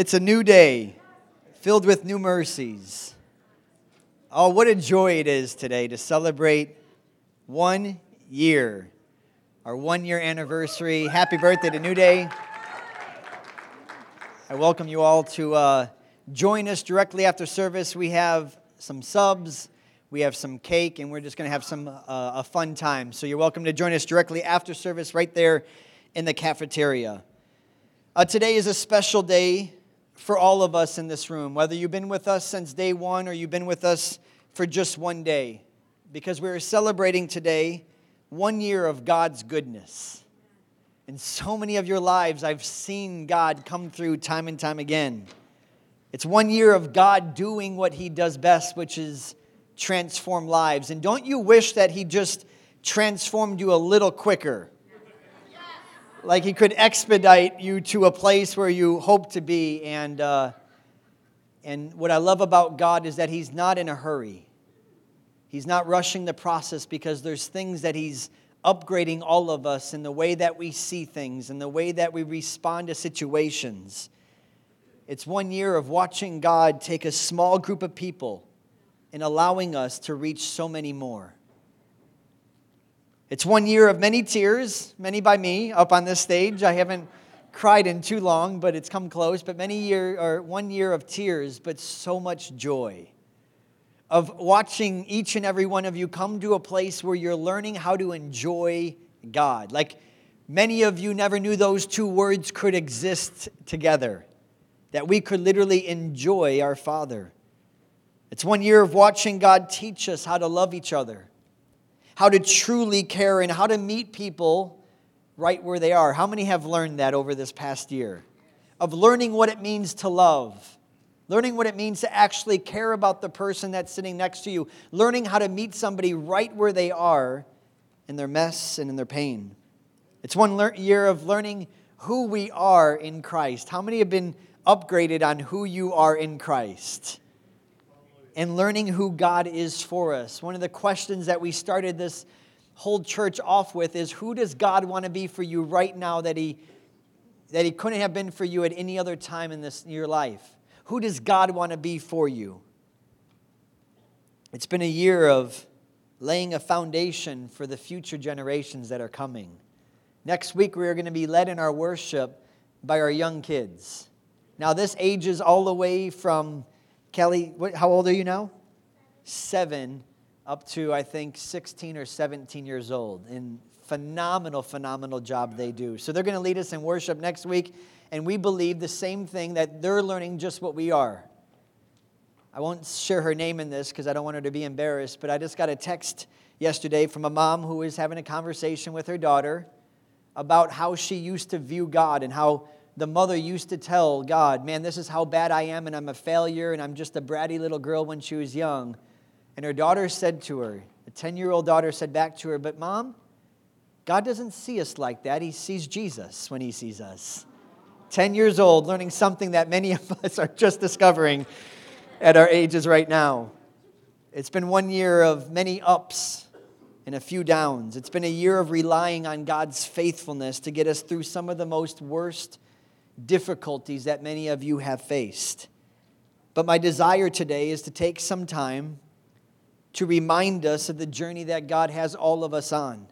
It's a new day filled with new mercies. Oh, what a joy it is today to celebrate one year, our one year anniversary. Happy birthday to New Day. I welcome you all to uh, join us directly after service. We have some subs, we have some cake, and we're just going to have some uh, a fun time. So you're welcome to join us directly after service right there in the cafeteria. Uh, today is a special day for all of us in this room, whether you've been with us since day one or you've been with us for just one day, because we're celebrating today one year of God's goodness. In so many of your lives, I've seen God come through time and time again. It's one year of God doing what He does best, which is transform lives. And don't you wish that He just transformed you a little quicker? Like he could expedite you to a place where you hope to be. And, uh, and what I love about God is that he's not in a hurry. He's not rushing the process because there's things that he's upgrading all of us in the way that we see things, in the way that we respond to situations. It's one year of watching God take a small group of people and allowing us to reach so many more. It's one year of many tears, many by me up on this stage. I haven't cried in too long, but it's come close. But many year or one year of tears, but so much joy of watching each and every one of you come to a place where you're learning how to enjoy God. Like many of you never knew those two words could exist together, that we could literally enjoy our Father. It's one year of watching God teach us how to love each other how to truly care and how to meet people right where they are. How many have learned that over this past year? Of learning what it means to love, learning what it means to actually care about the person that's sitting next to you, learning how to meet somebody right where they are in their mess and in their pain. It's one year of learning who we are in Christ. How many have been upgraded on who you are in Christ? And learning who God is for us. One of the questions that we started this whole church off with is who does God want to be for you right now that he that he couldn't have been for you at any other time in this in your life? Who does God want to be for you? It's been a year of laying a foundation for the future generations that are coming. Next week, we are going to be led in our worship by our young kids. Now, this ages all the way from Kelly, what, how old are you now? Seven, up to I think 16 or 17 years old. And phenomenal, phenomenal job they do. So they're going to lead us in worship next week, and we believe the same thing that they're learning just what we are. I won't share her name in this because I don't want her to be embarrassed, but I just got a text yesterday from a mom who was having a conversation with her daughter about how she used to view God and how the mother used to tell God, Man, this is how bad I am, and I'm a failure, and I'm just a bratty little girl when she was young. And her daughter said to her, a 10 year old daughter said back to her, But mom, God doesn't see us like that. He sees Jesus when he sees us. 10 years old, learning something that many of us are just discovering at our ages right now. It's been one year of many ups and a few downs. It's been a year of relying on God's faithfulness to get us through some of the most worst difficulties that many of you have faced. But my desire today is to take some time to remind us of the journey that God has all of us on,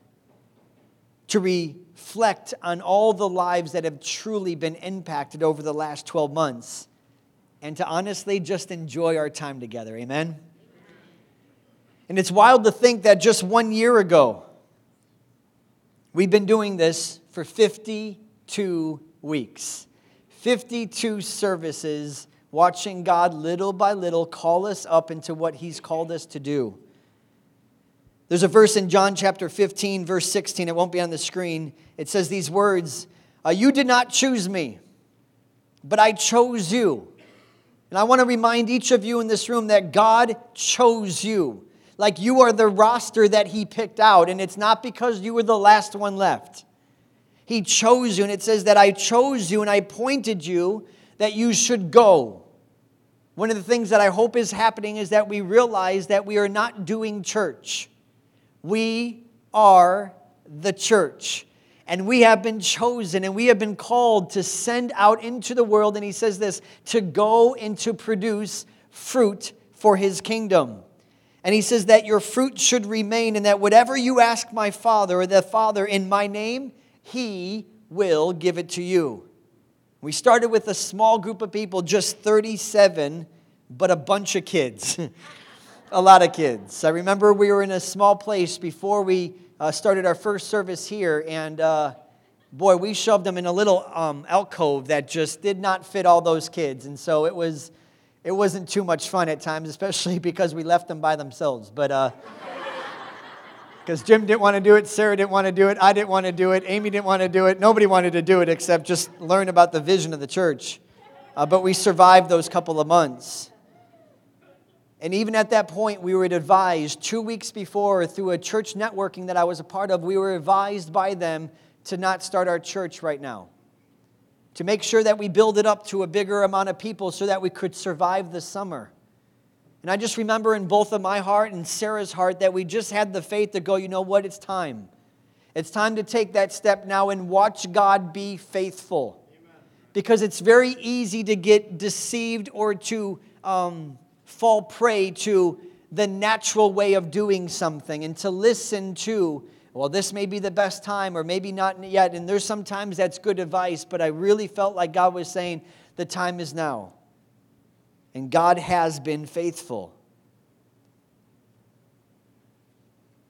to reflect on all the lives that have truly been impacted over the last 12 months, and to honestly just enjoy our time together. Amen? And it's wild to think that just one year ago, we've been doing this for 52 weeks. 52 services watching God little by little call us up into what He's called us to do. There's a verse in John chapter 15, verse 16. It won't be on the screen. It says these words uh, You did not choose me, but I chose you. And I want to remind each of you in this room that God chose you. Like you are the roster that He picked out, and it's not because you were the last one left. He chose you, and it says that I chose you and I appointed you that you should go. One of the things that I hope is happening is that we realize that we are not doing church. We are the church. And we have been chosen and we have been called to send out into the world. And he says this to go and to produce fruit for his kingdom. And he says that your fruit should remain, and that whatever you ask my Father or the Father in my name, he will give it to you. We started with a small group of people, just 37, but a bunch of kids. a lot of kids. I remember we were in a small place before we uh, started our first service here, and uh, boy, we shoved them in a little um, alcove that just did not fit all those kids. And so it was it wasn't too much fun at times, especially because we left them by themselves. But because Jim didn't want to do it, Sarah didn't want to do it, I didn't want to do it, Amy didn't want to do it, nobody wanted to do it except just learn about the vision of the church. Uh, but we survived those couple of months. And even at that point, we were advised two weeks before through a church networking that I was a part of, we were advised by them to not start our church right now to make sure that we build it up to a bigger amount of people so that we could survive the summer. And I just remember in both of my heart and Sarah's heart that we just had the faith to go, you know what, it's time. It's time to take that step now and watch God be faithful. Amen. Because it's very easy to get deceived or to um, fall prey to the natural way of doing something and to listen to well, this may be the best time, or maybe not yet. And there's sometimes that's good advice, but I really felt like God was saying, the time is now. And God has been faithful.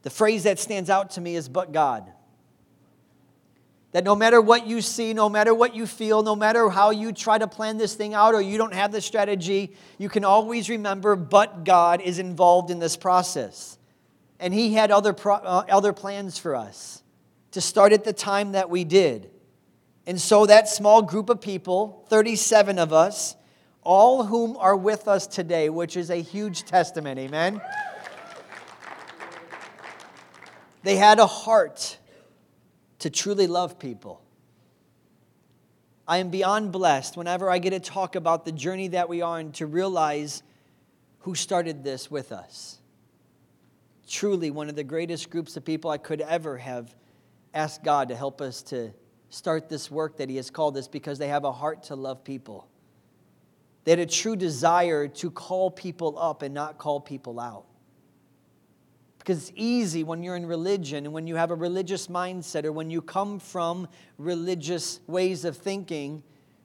The phrase that stands out to me is, but God. That no matter what you see, no matter what you feel, no matter how you try to plan this thing out or you don't have the strategy, you can always remember, but God is involved in this process. And He had other, pro- uh, other plans for us to start at the time that we did. And so that small group of people, 37 of us, all whom are with us today, which is a huge testament, amen? They had a heart to truly love people. I am beyond blessed whenever I get to talk about the journey that we are and to realize who started this with us truly one of the greatest groups of people I could ever have asked God to help us to start this work that He has called us because they have a heart to love people. They had a true desire to call people up and not call people out. Because it's easy when you're in religion and when you have a religious mindset or when you come from religious ways of thinking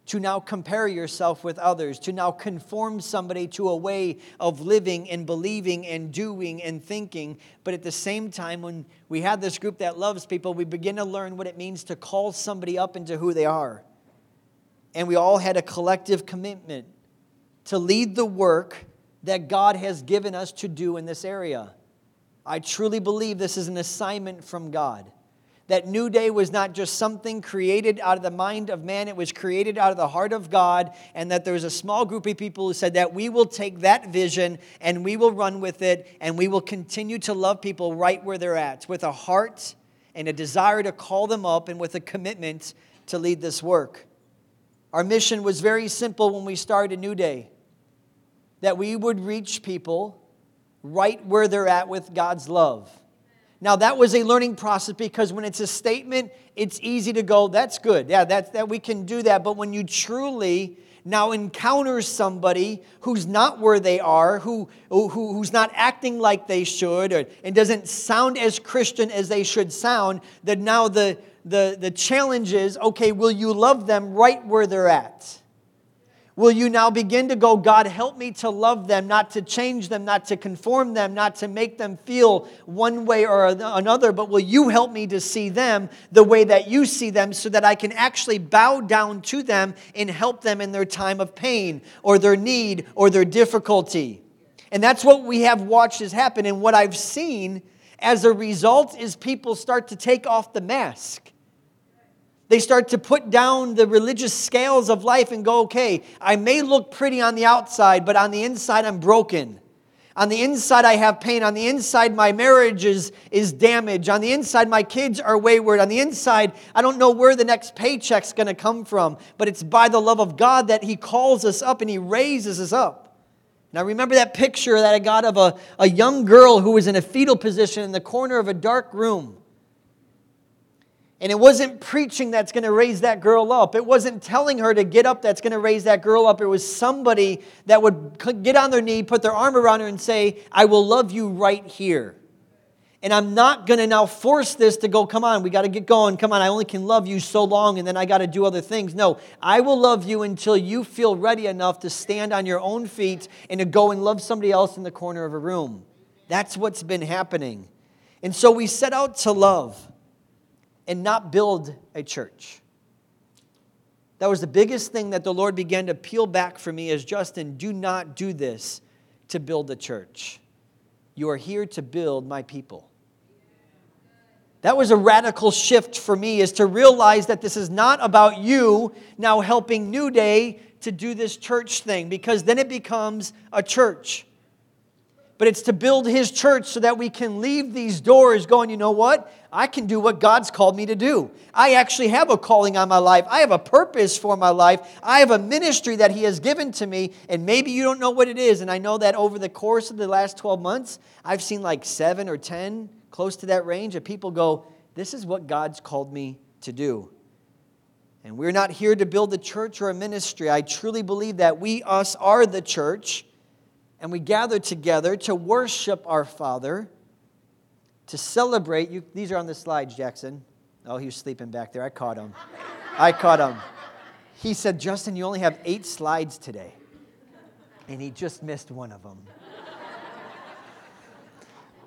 to now compare yourself with others, to now conform somebody to a way of living and believing and doing and thinking. But at the same time, when we have this group that loves people, we begin to learn what it means to call somebody up into who they are. And we all had a collective commitment to lead the work that God has given us to do in this area. I truly believe this is an assignment from God that New Day was not just something created out of the mind of man, it was created out of the heart of God, and that there was a small group of people who said that we will take that vision and we will run with it and we will continue to love people right where they're at with a heart and a desire to call them up and with a commitment to lead this work. Our mission was very simple when we started New Day that we would reach people right where they're at with God's love. Now, that was a learning process because when it's a statement, it's easy to go, that's good. Yeah, that's, that we can do that. But when you truly now encounter somebody who's not where they are, who, who, who's not acting like they should, or, and doesn't sound as Christian as they should sound, that now the, the, the challenge is okay, will you love them right where they're at? Will you now begin to go, God, help me to love them, not to change them, not to conform them, not to make them feel one way or another, but will you help me to see them the way that you see them so that I can actually bow down to them and help them in their time of pain or their need or their difficulty? And that's what we have watched has happen. And what I've seen as a result is people start to take off the mask. They start to put down the religious scales of life and go, okay, I may look pretty on the outside, but on the inside, I'm broken. On the inside, I have pain. On the inside, my marriage is, is damaged. On the inside, my kids are wayward. On the inside, I don't know where the next paycheck's going to come from, but it's by the love of God that He calls us up and He raises us up. Now, remember that picture that I got of a, a young girl who was in a fetal position in the corner of a dark room. And it wasn't preaching that's going to raise that girl up. It wasn't telling her to get up that's going to raise that girl up. It was somebody that would get on their knee, put their arm around her, and say, I will love you right here. And I'm not going to now force this to go, come on, we got to get going. Come on, I only can love you so long and then I got to do other things. No, I will love you until you feel ready enough to stand on your own feet and to go and love somebody else in the corner of a room. That's what's been happening. And so we set out to love and not build a church. That was the biggest thing that the Lord began to peel back for me as Justin, do not do this to build a church. You are here to build my people. That was a radical shift for me is to realize that this is not about you now helping New Day to do this church thing because then it becomes a church but it's to build his church so that we can leave these doors going, you know what? I can do what God's called me to do. I actually have a calling on my life. I have a purpose for my life. I have a ministry that he has given to me, and maybe you don't know what it is. And I know that over the course of the last 12 months, I've seen like seven or 10, close to that range, of people go, This is what God's called me to do. And we're not here to build a church or a ministry. I truly believe that we, us, are the church and we gather together to worship our Father, to celebrate. You, these are on the slides, Jackson. Oh, he was sleeping back there. I caught him. I caught him. He said, Justin, you only have eight slides today. And he just missed one of them.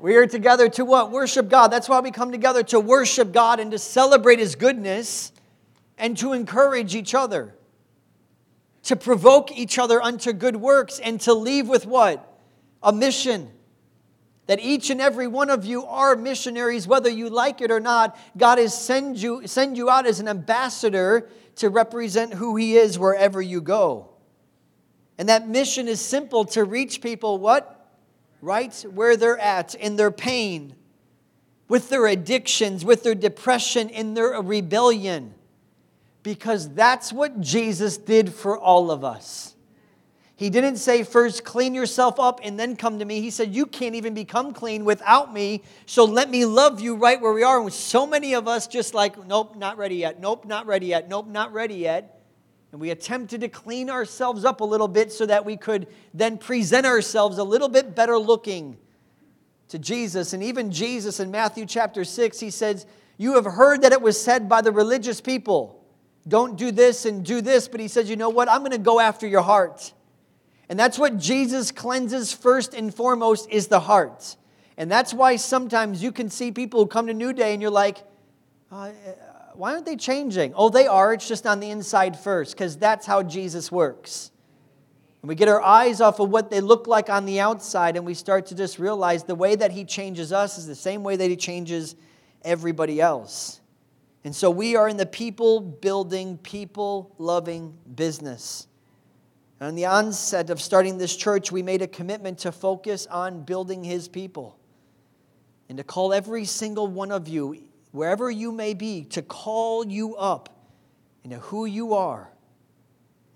we are together to what? Worship God. That's why we come together to worship God and to celebrate His goodness and to encourage each other to provoke each other unto good works, and to leave with what? A mission. That each and every one of you are missionaries, whether you like it or not. God has send you, send you out as an ambassador to represent who He is wherever you go. And that mission is simple to reach people what? Right where they're at, in their pain, with their addictions, with their depression, in their rebellion because that's what Jesus did for all of us. He didn't say, first clean yourself up and then come to me. He said, You can't even become clean without me, so let me love you right where we are. And so many of us just like, Nope, not ready yet. Nope, not ready yet. Nope, not ready yet. And we attempted to clean ourselves up a little bit so that we could then present ourselves a little bit better looking to Jesus. And even Jesus in Matthew chapter 6, he says, You have heard that it was said by the religious people don't do this and do this, but he says, you know what? I'm going to go after your heart. And that's what Jesus cleanses first and foremost is the heart. And that's why sometimes you can see people who come to New Day and you're like, uh, why aren't they changing? Oh, they are. It's just on the inside first, because that's how Jesus works. And we get our eyes off of what they look like on the outside, and we start to just realize the way that He changes us is the same way that He changes everybody else. And so we are in the people building, people loving business. And on the onset of starting this church, we made a commitment to focus on building his people and to call every single one of you, wherever you may be, to call you up into who you are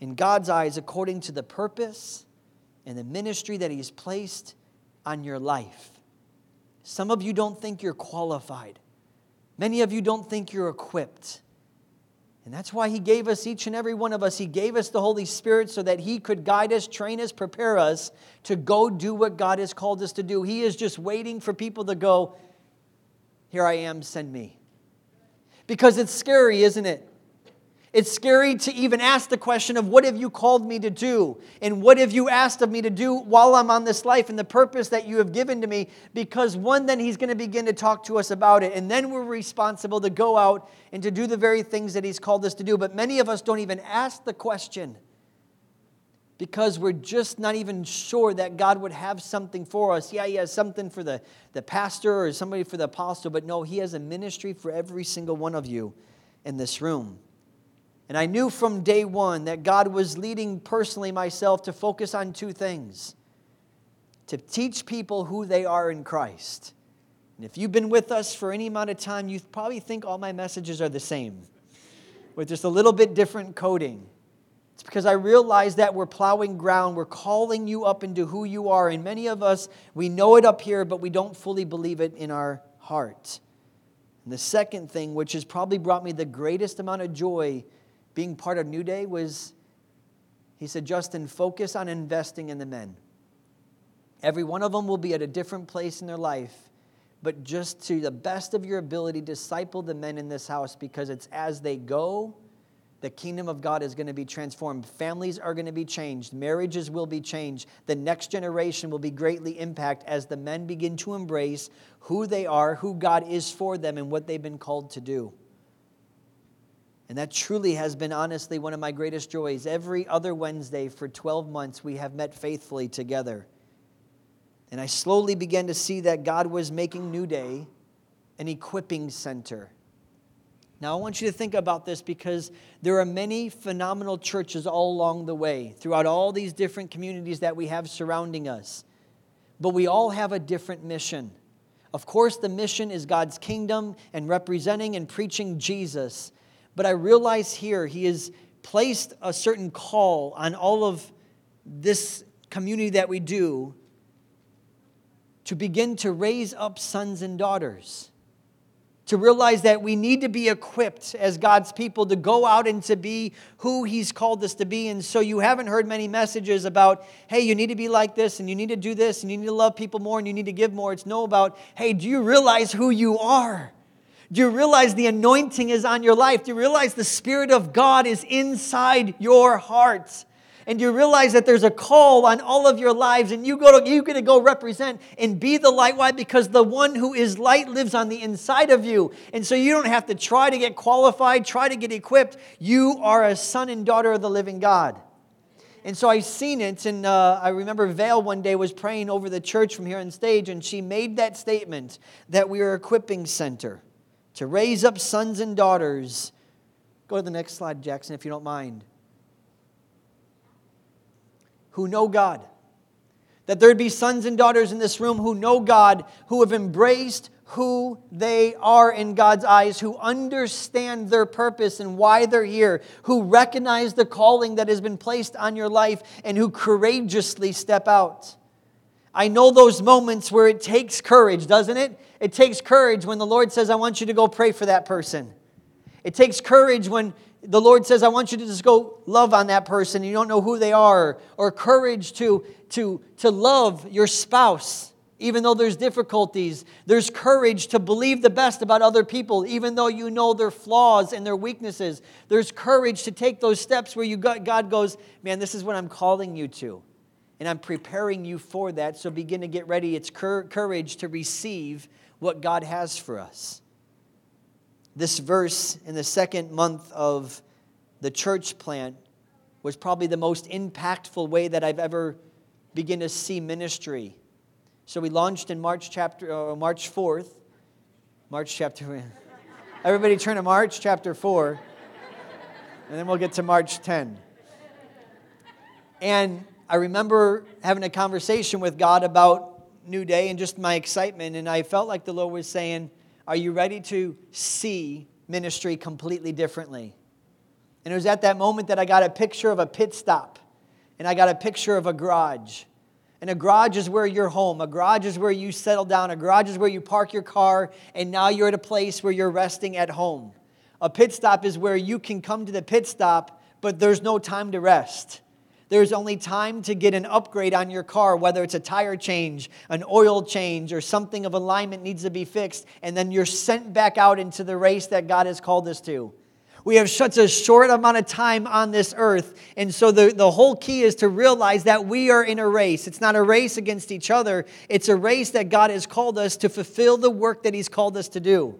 in God's eyes according to the purpose and the ministry that he's placed on your life. Some of you don't think you're qualified. Many of you don't think you're equipped. And that's why He gave us, each and every one of us, He gave us the Holy Spirit so that He could guide us, train us, prepare us to go do what God has called us to do. He is just waiting for people to go, Here I am, send me. Because it's scary, isn't it? It's scary to even ask the question of what have you called me to do? And what have you asked of me to do while I'm on this life and the purpose that you have given to me? Because one, then he's going to begin to talk to us about it. And then we're responsible to go out and to do the very things that he's called us to do. But many of us don't even ask the question because we're just not even sure that God would have something for us. Yeah, he has something for the, the pastor or somebody for the apostle, but no, he has a ministry for every single one of you in this room. And I knew from day one that God was leading personally myself to focus on two things to teach people who they are in Christ. And if you've been with us for any amount of time, you probably think all my messages are the same, with just a little bit different coding. It's because I realize that we're plowing ground, we're calling you up into who you are. And many of us, we know it up here, but we don't fully believe it in our heart. And the second thing, which has probably brought me the greatest amount of joy being part of New Day, was he said, Justin, focus on investing in the men. Every one of them will be at a different place in their life, but just to the best of your ability, disciple the men in this house because it's as they go the kingdom of God is going to be transformed. Families are going to be changed. Marriages will be changed. The next generation will be greatly impacted as the men begin to embrace who they are, who God is for them, and what they've been called to do. And that truly has been, honestly, one of my greatest joys. Every other Wednesday for 12 months, we have met faithfully together. And I slowly began to see that God was making New Day an equipping center now, I want you to think about this because there are many phenomenal churches all along the way, throughout all these different communities that we have surrounding us. But we all have a different mission. Of course, the mission is God's kingdom and representing and preaching Jesus. But I realize here He has placed a certain call on all of this community that we do to begin to raise up sons and daughters to realize that we need to be equipped as God's people to go out and to be who He's called us to be. And so you haven't heard many messages about, hey, you need to be like this, and you need to do this, and you need to love people more, and you need to give more. It's no about, hey, do you realize who you are? Do you realize the anointing is on your life? Do you realize the Spirit of God is inside your heart? and you realize that there's a call on all of your lives and you go to, you're going to go represent and be the light? Why? Because the one who is light lives on the inside of you. And so you don't have to try to get qualified try to get equipped. You are a son and daughter of the living god. And so I've seen it, and uh, I remember Vale one day was praying over the church from here on stage, and she made that statement that we are equipping center to raise up sons and daughters. Go to the next slide, Jackson, if you don't mind who know God. That there'd be sons and daughters in this room who know God, who have embraced who they are in God's eyes, who understand their purpose and why they're here, who recognize the calling that has been placed on your life, and who courageously step out. I know those moments where it takes courage, doesn't it? It takes courage when the Lord says, I want you to go pray for that person. It takes courage when the Lord says, I want you to just go love on that person. You don't know who they are. Or courage to, to, to love your spouse, even though there's difficulties. There's courage to believe the best about other people, even though you know their flaws and their weaknesses. There's courage to take those steps where you God goes, Man, this is what I'm calling you to. And I'm preparing you for that. So begin to get ready. It's courage to receive what God has for us. This verse in the second month of the church plant was probably the most impactful way that I've ever begun to see ministry. So we launched in March chapter uh, March 4th. March chapter Everybody turn to March chapter 4. And then we'll get to March 10. And I remember having a conversation with God about New Day and just my excitement and I felt like the Lord was saying, are you ready to see ministry completely differently? And it was at that moment that I got a picture of a pit stop and I got a picture of a garage. And a garage is where you're home. A garage is where you settle down. A garage is where you park your car, and now you're at a place where you're resting at home. A pit stop is where you can come to the pit stop, but there's no time to rest. There's only time to get an upgrade on your car, whether it's a tire change, an oil change, or something of alignment needs to be fixed, and then you're sent back out into the race that God has called us to. We have such a short amount of time on this earth. And so the, the whole key is to realize that we are in a race. It's not a race against each other, it's a race that God has called us to fulfill the work that He's called us to do.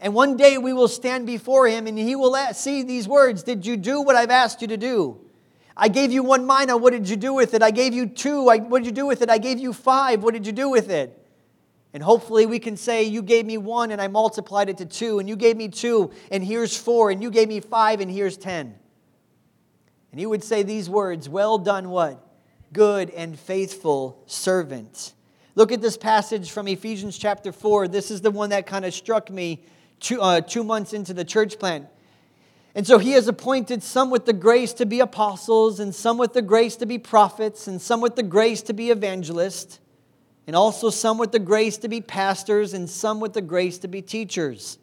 And one day we will stand before Him and He will see these words Did you do what I've asked you to do? I gave you one mina. What did you do with it? I gave you two. I, what did you do with it? I gave you five. What did you do with it? And hopefully we can say, You gave me one and I multiplied it to two, and you gave me two, and here's four, and you gave me five, and here's ten. And he would say these words Well done, what? Good and faithful servant. Look at this passage from Ephesians chapter 4. This is the one that kind of struck me two, uh, two months into the church plant. And so he has appointed some with the grace to be apostles, and some with the grace to be prophets, and some with the grace to be evangelists. and also some with the grace to be pastors, and some with the grace to be teachers.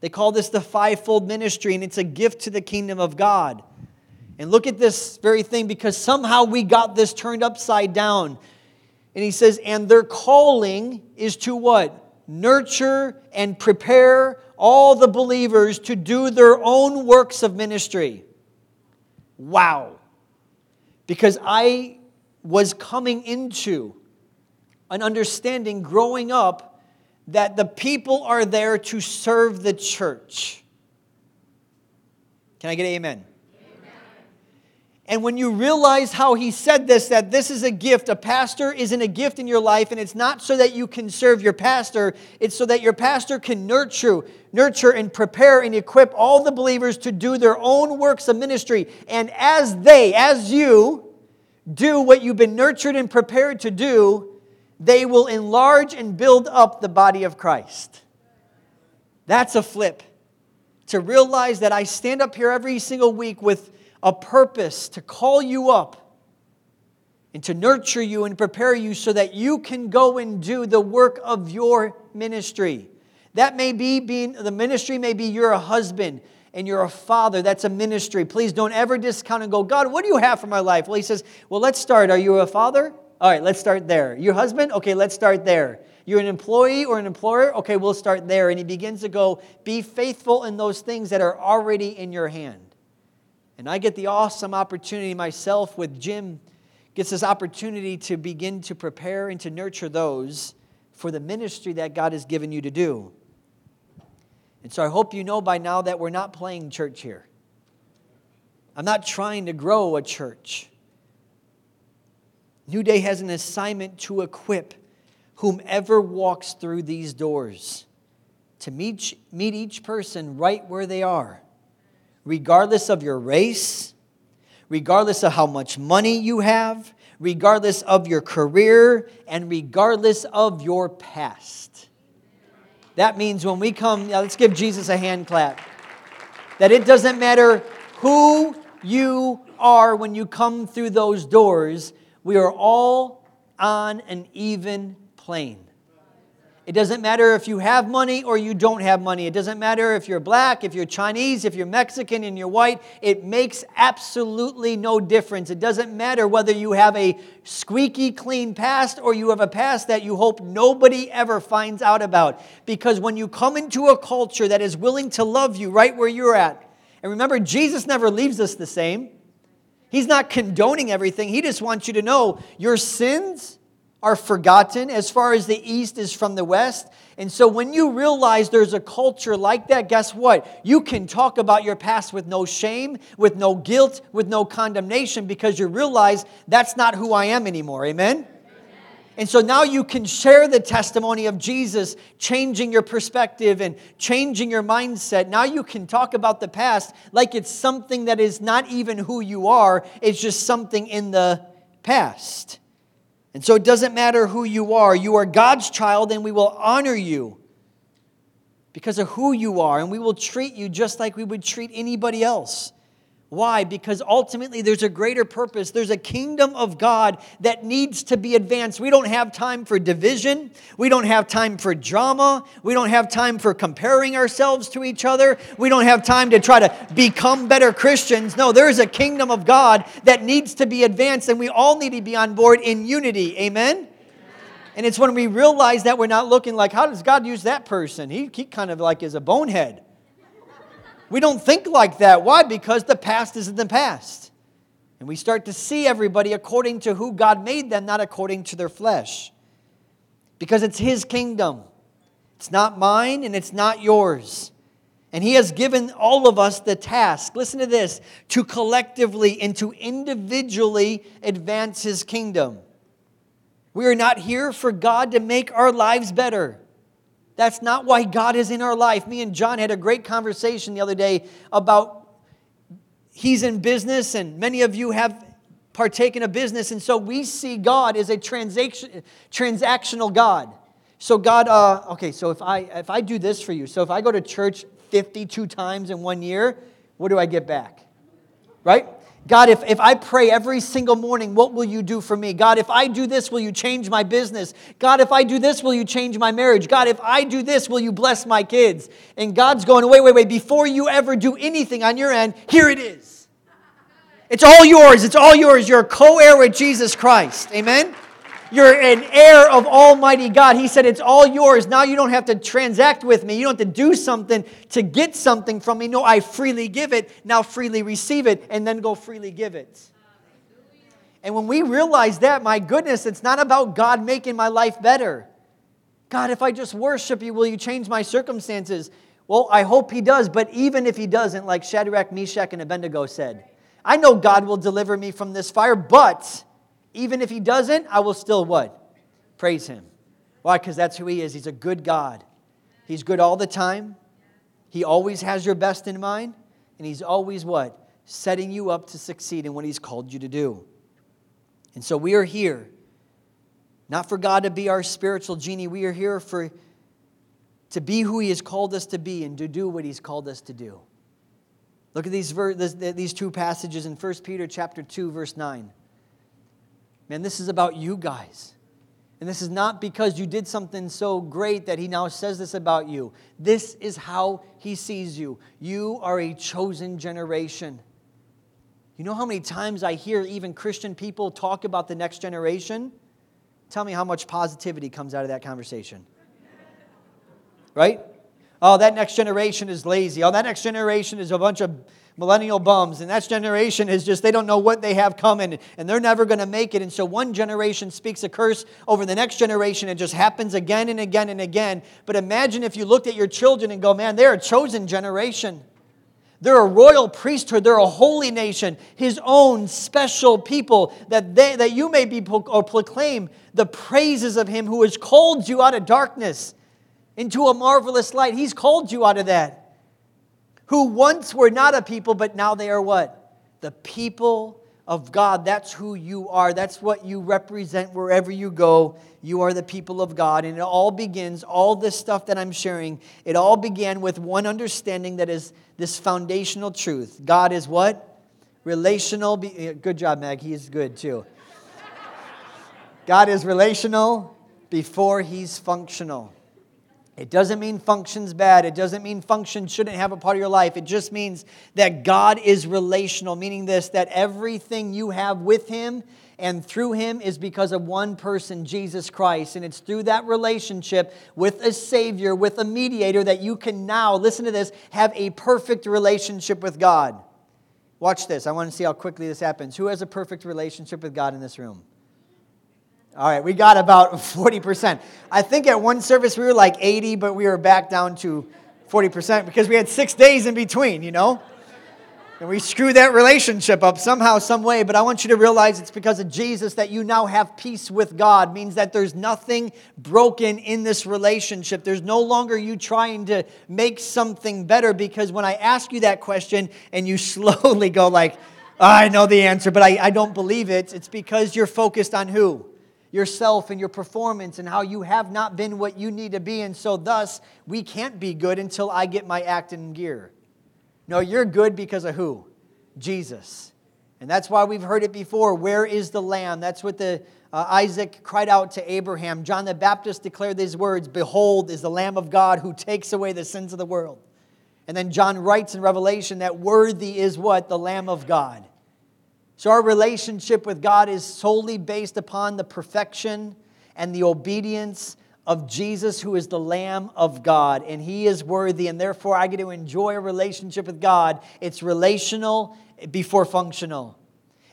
They call this the fivefold ministry, and it's a gift to the kingdom of God. And look at this very thing because somehow we got this turned upside down. And he says, and their calling is to what? Nurture and prepare all the believers to do their own works of ministry. Wow. Because I was coming into an understanding growing up that the people are there to serve the church. Can I get amen? And when you realize how he said this, that this is a gift, a pastor isn't a gift in your life, and it's not so that you can serve your pastor, it's so that your pastor can nurture, nurture and prepare and equip all the believers to do their own works of ministry. And as they, as you, do what you've been nurtured and prepared to do, they will enlarge and build up the body of Christ. That's a flip. To realize that I stand up here every single week with a purpose to call you up and to nurture you and prepare you so that you can go and do the work of your ministry. That may be being, the ministry may be you're a husband and you're a father. That's a ministry. Please don't ever discount and go, God, what do you have for my life? Well, he says, Well, let's start. Are you a father? All right, let's start there. Your husband? Okay, let's start there. You're an employee or an employer? Okay, we'll start there. And he begins to go, Be faithful in those things that are already in your hand. And I get the awesome opportunity myself with Jim gets this opportunity to begin to prepare and to nurture those for the ministry that God has given you to do. And so I hope you know by now that we're not playing church here. I'm not trying to grow a church. New Day has an assignment to equip whomever walks through these doors to meet, meet each person right where they are regardless of your race, regardless of how much money you have, regardless of your career, and regardless of your past. That means when we come, let's give Jesus a hand clap. That it doesn't matter who you are when you come through those doors, we are all on an even plane. It doesn't matter if you have money or you don't have money. It doesn't matter if you're black, if you're Chinese, if you're Mexican and you're white. It makes absolutely no difference. It doesn't matter whether you have a squeaky clean past or you have a past that you hope nobody ever finds out about. Because when you come into a culture that is willing to love you right where you're at, and remember, Jesus never leaves us the same. He's not condoning everything. He just wants you to know your sins are forgotten as far as the east is from the west. And so when you realize there's a culture like that, guess what? You can talk about your past with no shame, with no guilt, with no condemnation because you realize that's not who I am anymore. Amen? And so now you can share the testimony of Jesus changing your perspective and changing your mindset. Now you can talk about the past like it's something that is not even who you are, it's just something in the past. And so it doesn't matter who you are, you are God's child, and we will honor you because of who you are, and we will treat you just like we would treat anybody else. Why? Because ultimately there's a greater purpose. There's a kingdom of God that needs to be advanced. We don't have time for division. We don't have time for drama. We don't have time for comparing ourselves to each other. We don't have time to try to become better Christians. No, there is a kingdom of God that needs to be advanced, and we all need to be on board in unity. Amen? And it's when we realize that we're not looking like, how does God use that person? He, he kind of like is a bonehead. We don't think like that. Why? Because the past is in the past. And we start to see everybody according to who God made them, not according to their flesh. Because it's His kingdom. It's not mine and it's not yours. And He has given all of us the task, listen to this, to collectively and to individually advance His kingdom. We are not here for God to make our lives better. That's not why God is in our life. Me and John had a great conversation the other day about he's in business, and many of you have partaken of business, and so we see God as a transaction, transactional God. So God, uh, okay, so if I if I do this for you, so if I go to church 52 times in one year, what do I get back? Right? God, if, if I pray every single morning, what will you do for me? God, if I do this, will you change my business? God, if I do this, will you change my marriage? God, if I do this, will you bless my kids? And God's going, wait, wait, wait, before you ever do anything on your end, here it is. It's all yours. It's all yours. You're co heir with Jesus Christ. Amen? You're an heir of Almighty God. He said, It's all yours. Now you don't have to transact with me. You don't have to do something to get something from me. No, I freely give it. Now freely receive it, and then go freely give it. And when we realize that, my goodness, it's not about God making my life better. God, if I just worship you, will you change my circumstances? Well, I hope he does, but even if he doesn't, like Shadrach, Meshach, and Abednego said, I know God will deliver me from this fire, but even if he doesn't, I will still what? Praise him. Why? Because that's who he is. He's a good God. He's good all the time. He always has your best in mind. And he's always what? Setting you up to succeed in what he's called you to do. And so we are here, not for God to be our spiritual genie. We are here for to be who he has called us to be and to do what he's called us to do. Look at these, these two passages in 1 Peter chapter 2, verse 9. Man, this is about you guys. And this is not because you did something so great that he now says this about you. This is how he sees you. You are a chosen generation. You know how many times I hear even Christian people talk about the next generation? Tell me how much positivity comes out of that conversation. Right? Oh, that next generation is lazy. Oh, that next generation is a bunch of millennial bums. And that generation is just, they don't know what they have coming and they're never going to make it. And so one generation speaks a curse over the next generation. It just happens again and again and again. But imagine if you looked at your children and go, man, they're a chosen generation. They're a royal priesthood. They're a holy nation, his own special people, that, they, that you may be or proclaim the praises of him who has called you out of darkness into a marvelous light. He's called you out of that who once were not a people, but now they are what? The people of God. That's who you are. That's what you represent wherever you go. You are the people of God. And it all begins, all this stuff that I'm sharing, it all began with one understanding that is this foundational truth. God is what? Relational. Be- eh, good job, Meg. He's good too. God is relational before he's functional. It doesn't mean function's bad. It doesn't mean function shouldn't have a part of your life. It just means that God is relational, meaning this that everything you have with Him and through Him is because of one person, Jesus Christ. And it's through that relationship with a Savior, with a mediator, that you can now, listen to this, have a perfect relationship with God. Watch this. I want to see how quickly this happens. Who has a perfect relationship with God in this room? All right, we got about 40%. I think at one service we were like 80, but we were back down to 40% because we had six days in between, you know? And we screwed that relationship up somehow, some way. But I want you to realize it's because of Jesus that you now have peace with God. Means that there's nothing broken in this relationship. There's no longer you trying to make something better. Because when I ask you that question and you slowly go like, I know the answer, but I, I don't believe it, it's because you're focused on who? Yourself and your performance and how you have not been what you need to be. And so, thus, we can't be good until I get my act in gear. No, you're good because of who? Jesus. And that's why we've heard it before. Where is the lamb? That's what the uh, Isaac cried out to Abraham. John the Baptist declared these words Behold, is the Lamb of God who takes away the sins of the world. And then John writes in Revelation that worthy is what? The Lamb of God. So, our relationship with God is solely based upon the perfection and the obedience of Jesus, who is the Lamb of God, and He is worthy, and therefore I get to enjoy a relationship with God. It's relational before functional.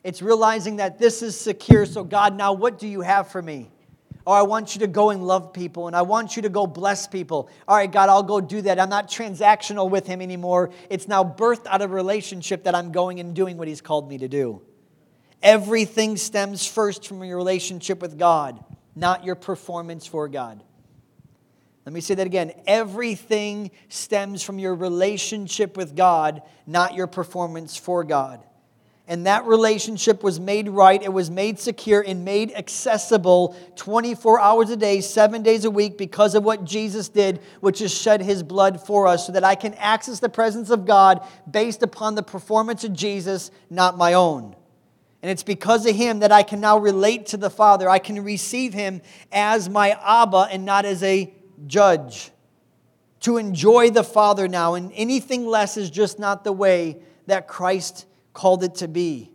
It's realizing that this is secure. So, God, now what do you have for me? Oh, I want you to go and love people, and I want you to go bless people. All right, God, I'll go do that. I'm not transactional with Him anymore. It's now birthed out of relationship that I'm going and doing what He's called me to do. Everything stems first from your relationship with God, not your performance for God. Let me say that again. Everything stems from your relationship with God, not your performance for God. And that relationship was made right, it was made secure, and made accessible 24 hours a day, seven days a week, because of what Jesus did, which is shed his blood for us, so that I can access the presence of God based upon the performance of Jesus, not my own. And it's because of him that I can now relate to the Father. I can receive him as my Abba and not as a judge. To enjoy the Father now, and anything less is just not the way that Christ called it to be.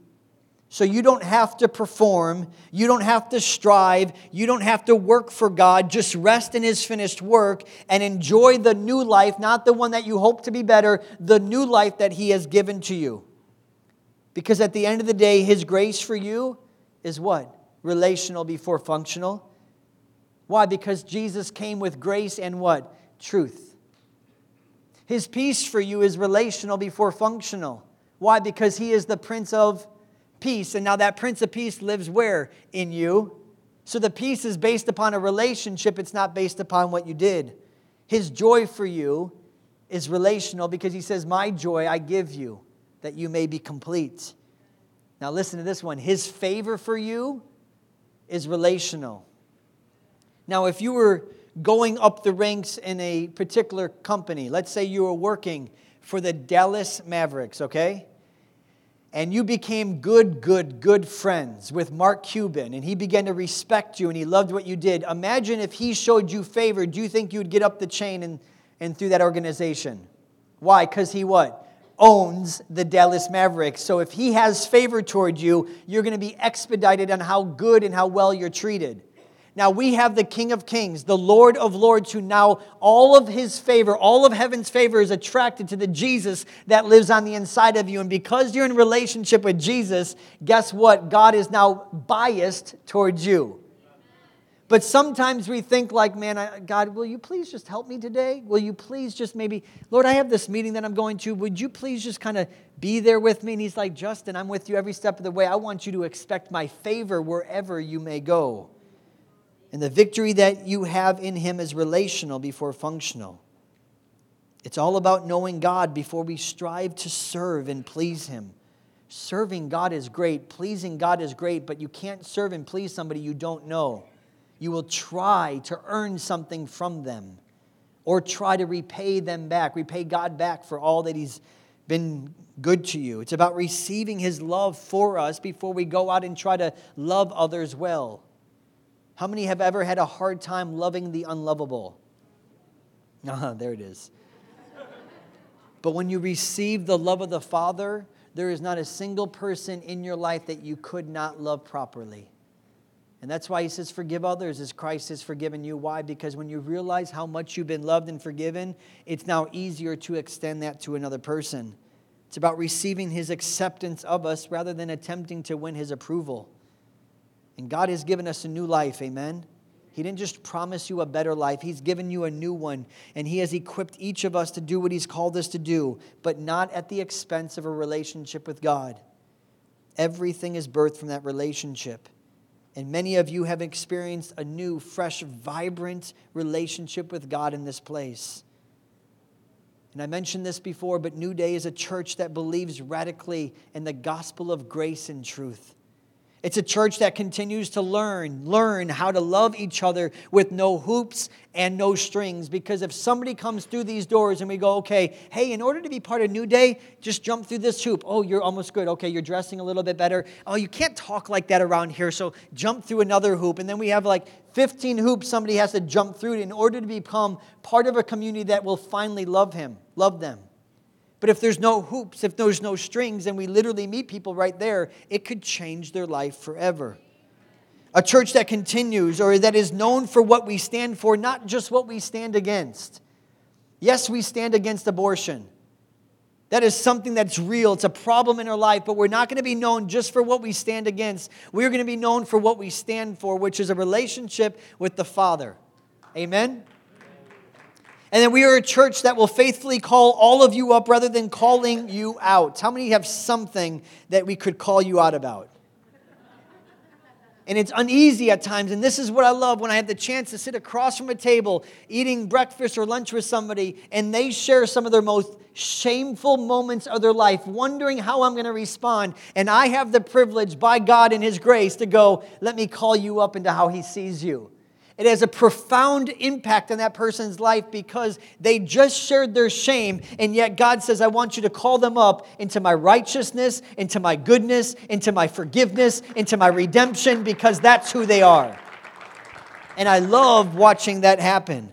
So you don't have to perform, you don't have to strive, you don't have to work for God. Just rest in His finished work and enjoy the new life, not the one that you hope to be better, the new life that He has given to you. Because at the end of the day, His grace for you is what? Relational before functional. Why? Because Jesus came with grace and what? Truth. His peace for you is relational before functional. Why? Because He is the Prince of Peace. And now that Prince of Peace lives where? In you. So the peace is based upon a relationship, it's not based upon what you did. His joy for you is relational because He says, My joy I give you that you may be complete. Now, listen to this one His favor for you is relational. Now, if you were going up the ranks in a particular company, let's say you were working for the Dallas Mavericks, okay? And you became good, good, good friends with Mark Cuban, and he began to respect you and he loved what you did. Imagine if he showed you favor, do you think you'd get up the chain and, and through that organization? Why? Because he what? Owns the Dallas Mavericks. So if he has favor toward you, you're going to be expedited on how good and how well you're treated. Now we have the King of Kings, the Lord of Lords, who now all of his favor, all of heaven's favor is attracted to the Jesus that lives on the inside of you. And because you're in relationship with Jesus, guess what? God is now biased towards you. But sometimes we think, like, man, God, will you please just help me today? Will you please just maybe, Lord, I have this meeting that I'm going to. Would you please just kind of be there with me? And he's like, Justin, I'm with you every step of the way. I want you to expect my favor wherever you may go. And the victory that you have in him is relational before functional. It's all about knowing God before we strive to serve and please him. Serving God is great, pleasing God is great, but you can't serve and please somebody you don't know you will try to earn something from them or try to repay them back, repay God back for all that He's been good to you. It's about receiving His love for us before we go out and try to love others well. How many have ever had a hard time loving the unlovable? Ah, there it is. But when you receive the love of the Father, there is not a single person in your life that you could not love properly. And that's why he says, Forgive others as Christ has forgiven you. Why? Because when you realize how much you've been loved and forgiven, it's now easier to extend that to another person. It's about receiving his acceptance of us rather than attempting to win his approval. And God has given us a new life, amen? He didn't just promise you a better life, He's given you a new one. And He has equipped each of us to do what He's called us to do, but not at the expense of a relationship with God. Everything is birthed from that relationship. And many of you have experienced a new, fresh, vibrant relationship with God in this place. And I mentioned this before, but New Day is a church that believes radically in the gospel of grace and truth. It's a church that continues to learn, learn how to love each other with no hoops and no strings. Because if somebody comes through these doors and we go, okay, hey, in order to be part of New Day, just jump through this hoop. Oh, you're almost good. Okay, you're dressing a little bit better. Oh, you can't talk like that around here, so jump through another hoop. And then we have like 15 hoops somebody has to jump through in order to become part of a community that will finally love him, love them. But if there's no hoops, if there's no strings, and we literally meet people right there, it could change their life forever. A church that continues or that is known for what we stand for, not just what we stand against. Yes, we stand against abortion. That is something that's real. It's a problem in our life, but we're not going to be known just for what we stand against. We're going to be known for what we stand for, which is a relationship with the Father. Amen? And then we are a church that will faithfully call all of you up rather than calling you out. How many have something that we could call you out about? And it's uneasy at times. And this is what I love when I have the chance to sit across from a table eating breakfast or lunch with somebody and they share some of their most shameful moments of their life, wondering how I'm going to respond. And I have the privilege by God and His grace to go, let me call you up into how He sees you. It has a profound impact on that person's life because they just shared their shame, and yet God says, I want you to call them up into my righteousness, into my goodness, into my forgiveness, into my redemption, because that's who they are. And I love watching that happen.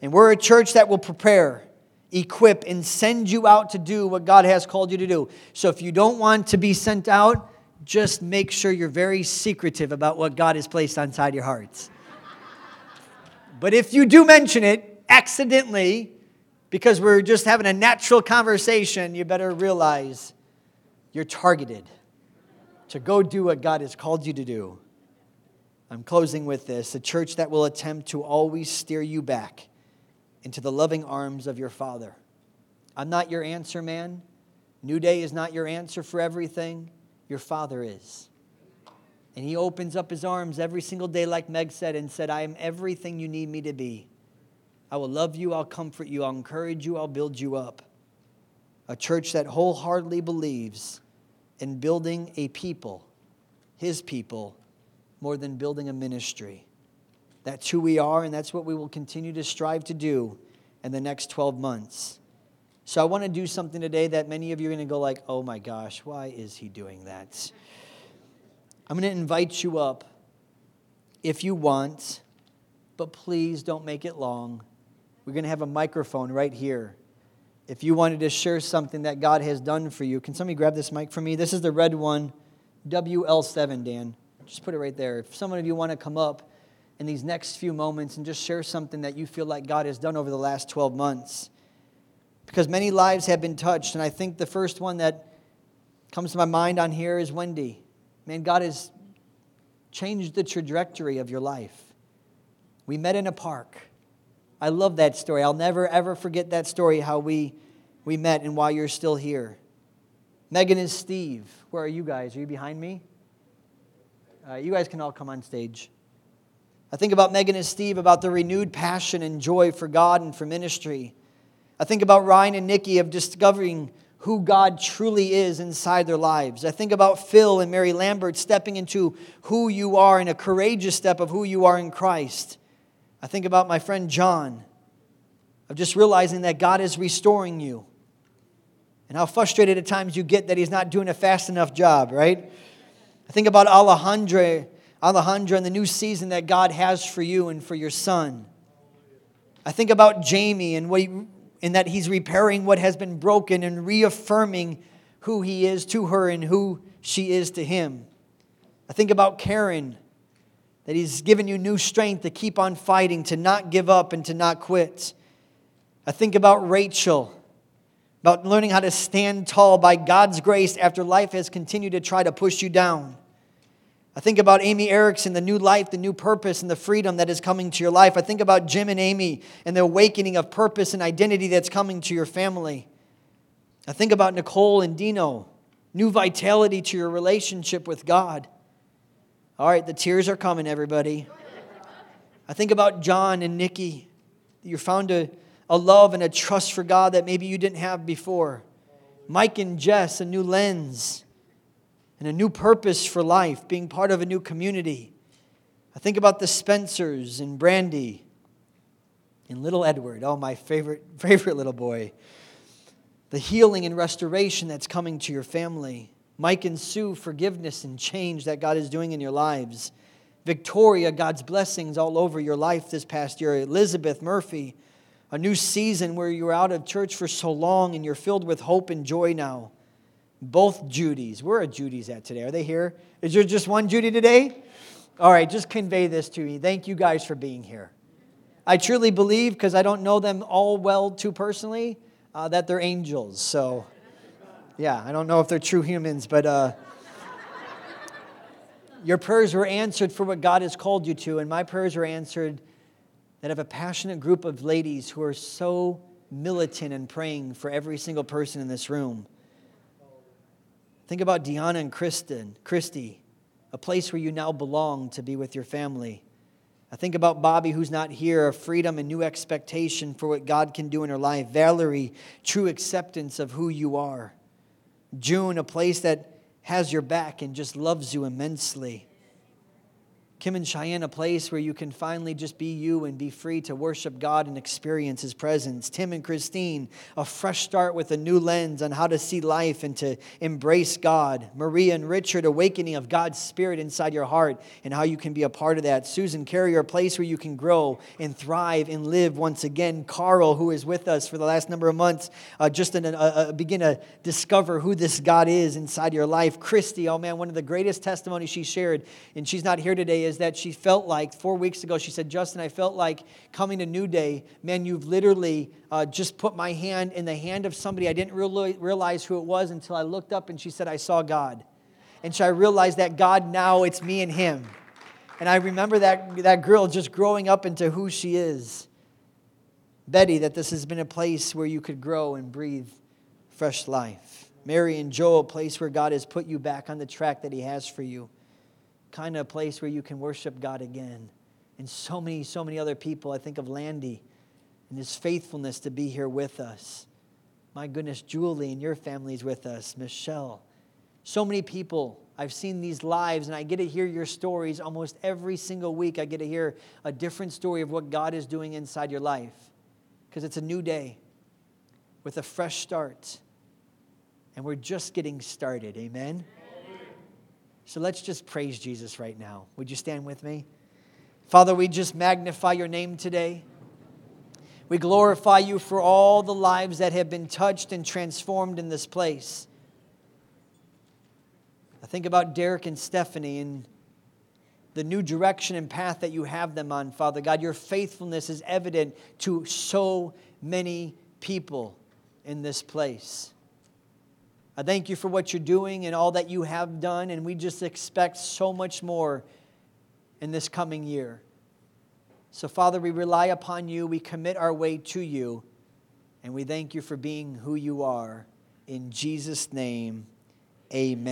And we're a church that will prepare, equip, and send you out to do what God has called you to do. So if you don't want to be sent out, just make sure you're very secretive about what God has placed inside your hearts. But if you do mention it accidentally, because we're just having a natural conversation, you better realize you're targeted to go do what God has called you to do. I'm closing with this a church that will attempt to always steer you back into the loving arms of your Father. I'm not your answer, man. New Day is not your answer for everything. Your Father is. And He opens up His arms every single day, like Meg said, and said, I am everything you need me to be. I will love you, I'll comfort you, I'll encourage you, I'll build you up. A church that wholeheartedly believes in building a people, His people, more than building a ministry. That's who we are, and that's what we will continue to strive to do in the next 12 months. So I want to do something today that many of you are going to go like, "Oh my gosh, why is he doing that?" I'm going to invite you up if you want, but please don't make it long. We're going to have a microphone right here. If you wanted to share something that God has done for you, can somebody grab this mic for me? This is the red one, WL7, Dan. Just put it right there. If some of you want to come up, in these next few moments and just share something that you feel like God has done over the last 12 months. Because many lives have been touched, and I think the first one that comes to my mind on here is Wendy. Man, God has changed the trajectory of your life. We met in a park. I love that story. I'll never, ever forget that story, how we, we met and why you're still here. Megan and Steve. Where are you guys? Are you behind me? Uh, you guys can all come on stage. I think about Megan and Steve, about the renewed passion and joy for God and for ministry. I think about Ryan and Nikki of discovering who God truly is inside their lives. I think about Phil and Mary Lambert stepping into who you are in a courageous step of who you are in Christ. I think about my friend John of just realizing that God is restoring you and how frustrated at times you get that He's not doing a fast enough job, right? I think about Alejandra Alejandra, and the new season that God has for you and for your son. I think about Jamie and, what he, and that he's repairing what has been broken and reaffirming who he is to her and who she is to him. I think about Karen, that he's given you new strength to keep on fighting, to not give up, and to not quit. I think about Rachel, about learning how to stand tall by God's grace after life has continued to try to push you down. I think about Amy Erickson, the new life, the new purpose, and the freedom that is coming to your life. I think about Jim and Amy and the awakening of purpose and identity that's coming to your family. I think about Nicole and Dino, new vitality to your relationship with God. All right, the tears are coming, everybody. I think about John and Nikki. You found a, a love and a trust for God that maybe you didn't have before. Mike and Jess, a new lens and a new purpose for life, being part of a new community. I think about the Spencers and Brandy and little Edward, oh, my favorite, favorite little boy. The healing and restoration that's coming to your family. Mike and Sue, forgiveness and change that God is doing in your lives. Victoria, God's blessings all over your life this past year. Elizabeth Murphy, a new season where you were out of church for so long and you're filled with hope and joy now. Both Judys. Where are Judys at today? Are they here? Is there just one Judy today? All right, just convey this to me. Thank you guys for being here. I truly believe, because I don't know them all well too personally, uh, that they're angels. So, yeah, I don't know if they're true humans, but uh, your prayers were answered for what God has called you to, and my prayers were answered that have a passionate group of ladies who are so militant and praying for every single person in this room. Think about Deanna and Kristen, Christy, a place where you now belong to be with your family. I think about Bobby, who's not here, a freedom and new expectation for what God can do in her life. Valerie, true acceptance of who you are. June, a place that has your back and just loves you immensely. Kim and Cheyenne, a place where you can finally just be you and be free to worship God and experience His presence. Tim and Christine, a fresh start with a new lens on how to see life and to embrace God. Maria and Richard, awakening of God's Spirit inside your heart and how you can be a part of that. Susan Carrier, a place where you can grow and thrive and live once again. Carl, who is with us for the last number of months, uh, just in a, a, begin to discover who this God is inside your life. Christy, oh man, one of the greatest testimonies she shared, and she's not here today is that she felt like, four weeks ago, she said, Justin, I felt like coming to New Day, man, you've literally uh, just put my hand in the hand of somebody. I didn't really realize who it was until I looked up and she said, I saw God. And so I realized that God now, it's me and him. And I remember that, that girl just growing up into who she is. Betty, that this has been a place where you could grow and breathe fresh life. Mary and Joel, a place where God has put you back on the track that He has for you kind of a place where you can worship God again. And so many, so many other people. I think of Landy and his faithfulness to be here with us. My goodness, Julie and your family's with us. Michelle. So many people. I've seen these lives and I get to hear your stories almost every single week. I get to hear a different story of what God is doing inside your life because it's a new day with a fresh start. And we're just getting started. Amen. So let's just praise Jesus right now. Would you stand with me? Father, we just magnify your name today. We glorify you for all the lives that have been touched and transformed in this place. I think about Derek and Stephanie and the new direction and path that you have them on, Father God. Your faithfulness is evident to so many people in this place. I thank you for what you're doing and all that you have done, and we just expect so much more in this coming year. So, Father, we rely upon you, we commit our way to you, and we thank you for being who you are. In Jesus' name, amen.